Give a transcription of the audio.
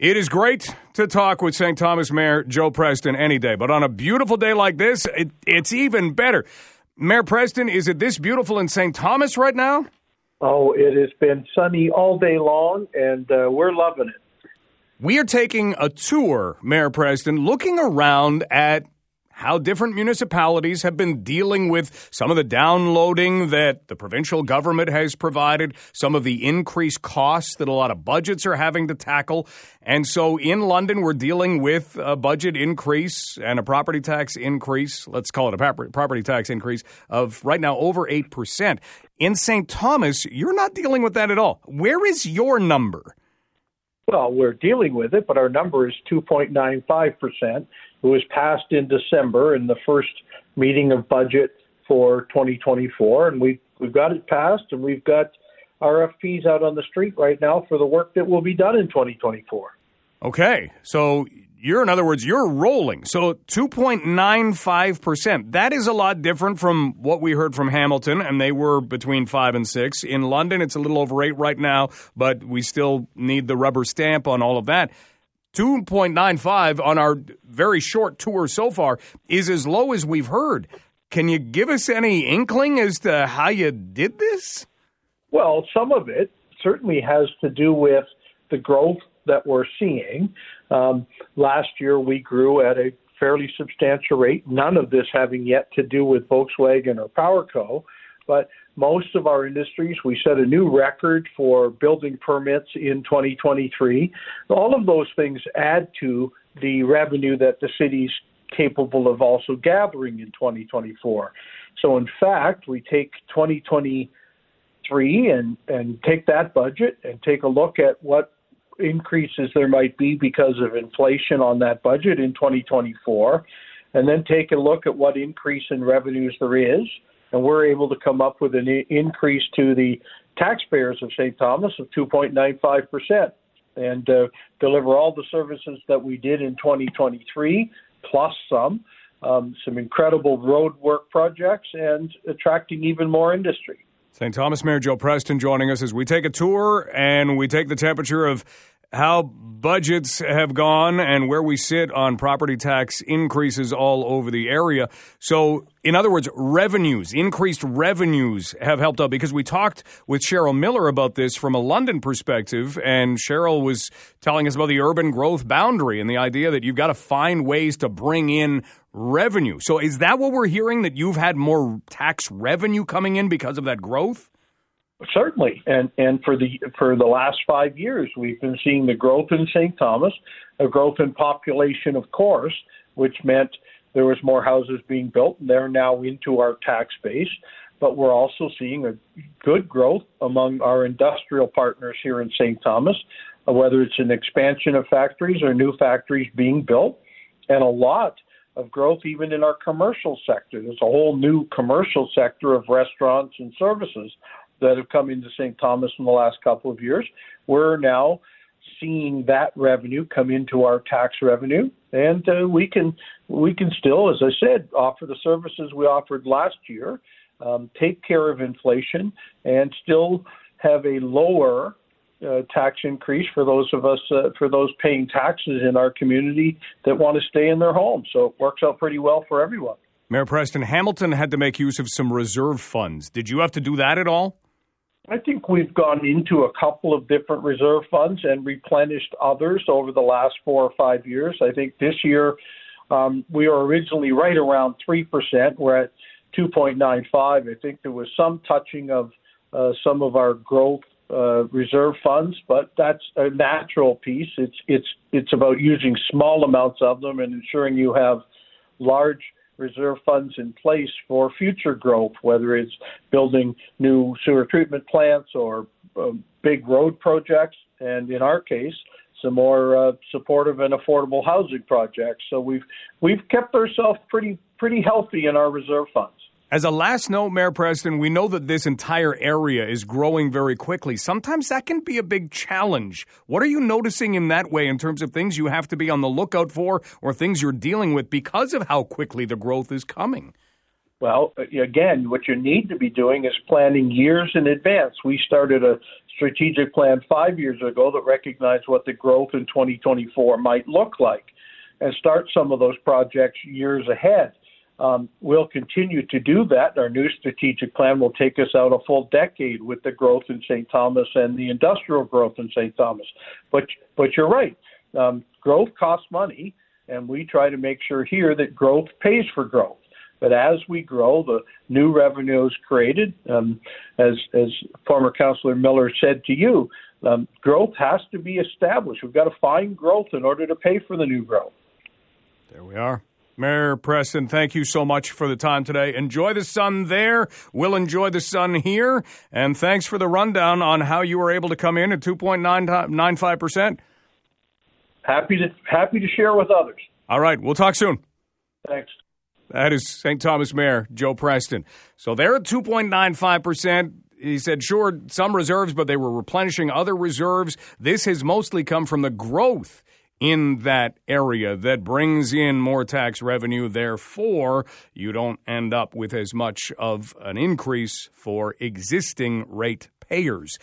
It is great to talk with St. Thomas Mayor Joe Preston any day, but on a beautiful day like this, it, it's even better. Mayor Preston, is it this beautiful in St. Thomas right now? Oh, it has been sunny all day long, and uh, we're loving it. We are taking a tour, Mayor Preston, looking around at how different municipalities have been dealing with some of the downloading that the provincial government has provided, some of the increased costs that a lot of budgets are having to tackle. And so in London, we're dealing with a budget increase and a property tax increase. Let's call it a property tax increase of right now over 8%. In St. Thomas, you're not dealing with that at all. Where is your number? Well, we're dealing with it, but our number is 2.95%. It was passed in December in the first meeting of budget for 2024, and we we've got it passed, and we've got RFPs out on the street right now for the work that will be done in 2024. Okay, so you're in other words you're rolling so 2.95% that is a lot different from what we heard from hamilton and they were between 5 and 6 in london it's a little over 8 right now but we still need the rubber stamp on all of that 2.95 on our very short tour so far is as low as we've heard. Can you give us any inkling as to how you did this? Well, some of it certainly has to do with the growth that we're seeing. Um, last year, we grew at a fairly substantial rate, none of this having yet to do with Volkswagen or PowerCo. But most of our industries. We set a new record for building permits in 2023. All of those things add to the revenue that the city's capable of also gathering in 2024. So, in fact, we take 2023 and, and take that budget and take a look at what increases there might be because of inflation on that budget in 2024, and then take a look at what increase in revenues there is and we're able to come up with an increase to the taxpayers of St. Thomas of 2.95% and uh, deliver all the services that we did in 2023 plus some. Um, some incredible road work projects and attracting even more industry. St. Thomas Mayor Joe Preston joining us as we take a tour and we take the temperature of how budgets have gone and where we sit on property tax increases all over the area. So, in other words, revenues, increased revenues have helped out because we talked with Cheryl Miller about this from a London perspective, and Cheryl was telling us about the urban growth boundary and the idea that you've got to find ways to bring in revenue. So, is that what we're hearing that you've had more tax revenue coming in because of that growth? Certainly, and and for the for the last five years, we've been seeing the growth in St. Thomas, a growth in population, of course, which meant there was more houses being built, and they're now into our tax base. But we're also seeing a good growth among our industrial partners here in St. Thomas, uh, whether it's an expansion of factories or new factories being built, and a lot of growth even in our commercial sector. There's a whole new commercial sector of restaurants and services that have come into St. Thomas in the last couple of years. We're now seeing that revenue come into our tax revenue, and uh, we can we can still, as I said, offer the services we offered last year, um, take care of inflation, and still have a lower uh, tax increase for those of us uh, for those paying taxes in our community that want to stay in their home. So it works out pretty well for everyone. Mayor Preston, Hamilton had to make use of some reserve funds. Did you have to do that at all? I think we've gone into a couple of different reserve funds and replenished others over the last four or five years. I think this year um, we were originally right around 3%. We're at 2.95. I think there was some touching of uh, some of our growth uh, reserve funds, but that's a natural piece. It's it's it's about using small amounts of them and ensuring you have large reserve funds in place for future growth, whether it's building new sewer treatment plants or uh, big road projects, and in our case, some more uh, supportive and affordable housing projects. So we've we've kept ourselves pretty pretty healthy in our reserve funds. As a last note, Mayor Preston, we know that this entire area is growing very quickly. Sometimes that can be a big challenge. What are you noticing in that way in terms of things you have to be on the lookout for or things you're dealing with because of how quickly the growth is coming? Well, uh, again, what you need to be doing is planning years in advance. We started a strategic plan five years ago that recognized what the growth in 2024 might look like and start some of those projects years ahead. Um, we'll continue to do that. Our new strategic plan will take us out a full decade with the growth in St. Thomas and the industrial growth in St. Thomas. But but you're right. Um, growth costs money, and we try to make sure here that growth pays for growth. But as we grow, the new revenue is created. Um, as as former Councillor Miller said to you, um, growth has to be established. We've got to find growth in order to pay for the new growth. There we are. Mayor Preston, thank you so much for the time today. Enjoy the sun there. We'll enjoy the sun here. And thanks for the rundown on how you were able to come in at 2.95%. Happy to happy to share with others. All right, we'll talk soon. Thanks. That is St. Thomas Mayor Joe Preston. So they're at 2.95%. He said, sure, some reserves, but they were replenishing other reserves. This has mostly come from the growth in that area that brings in more tax revenue. Therefore, you don't end up with as much of an increase for existing rate payers.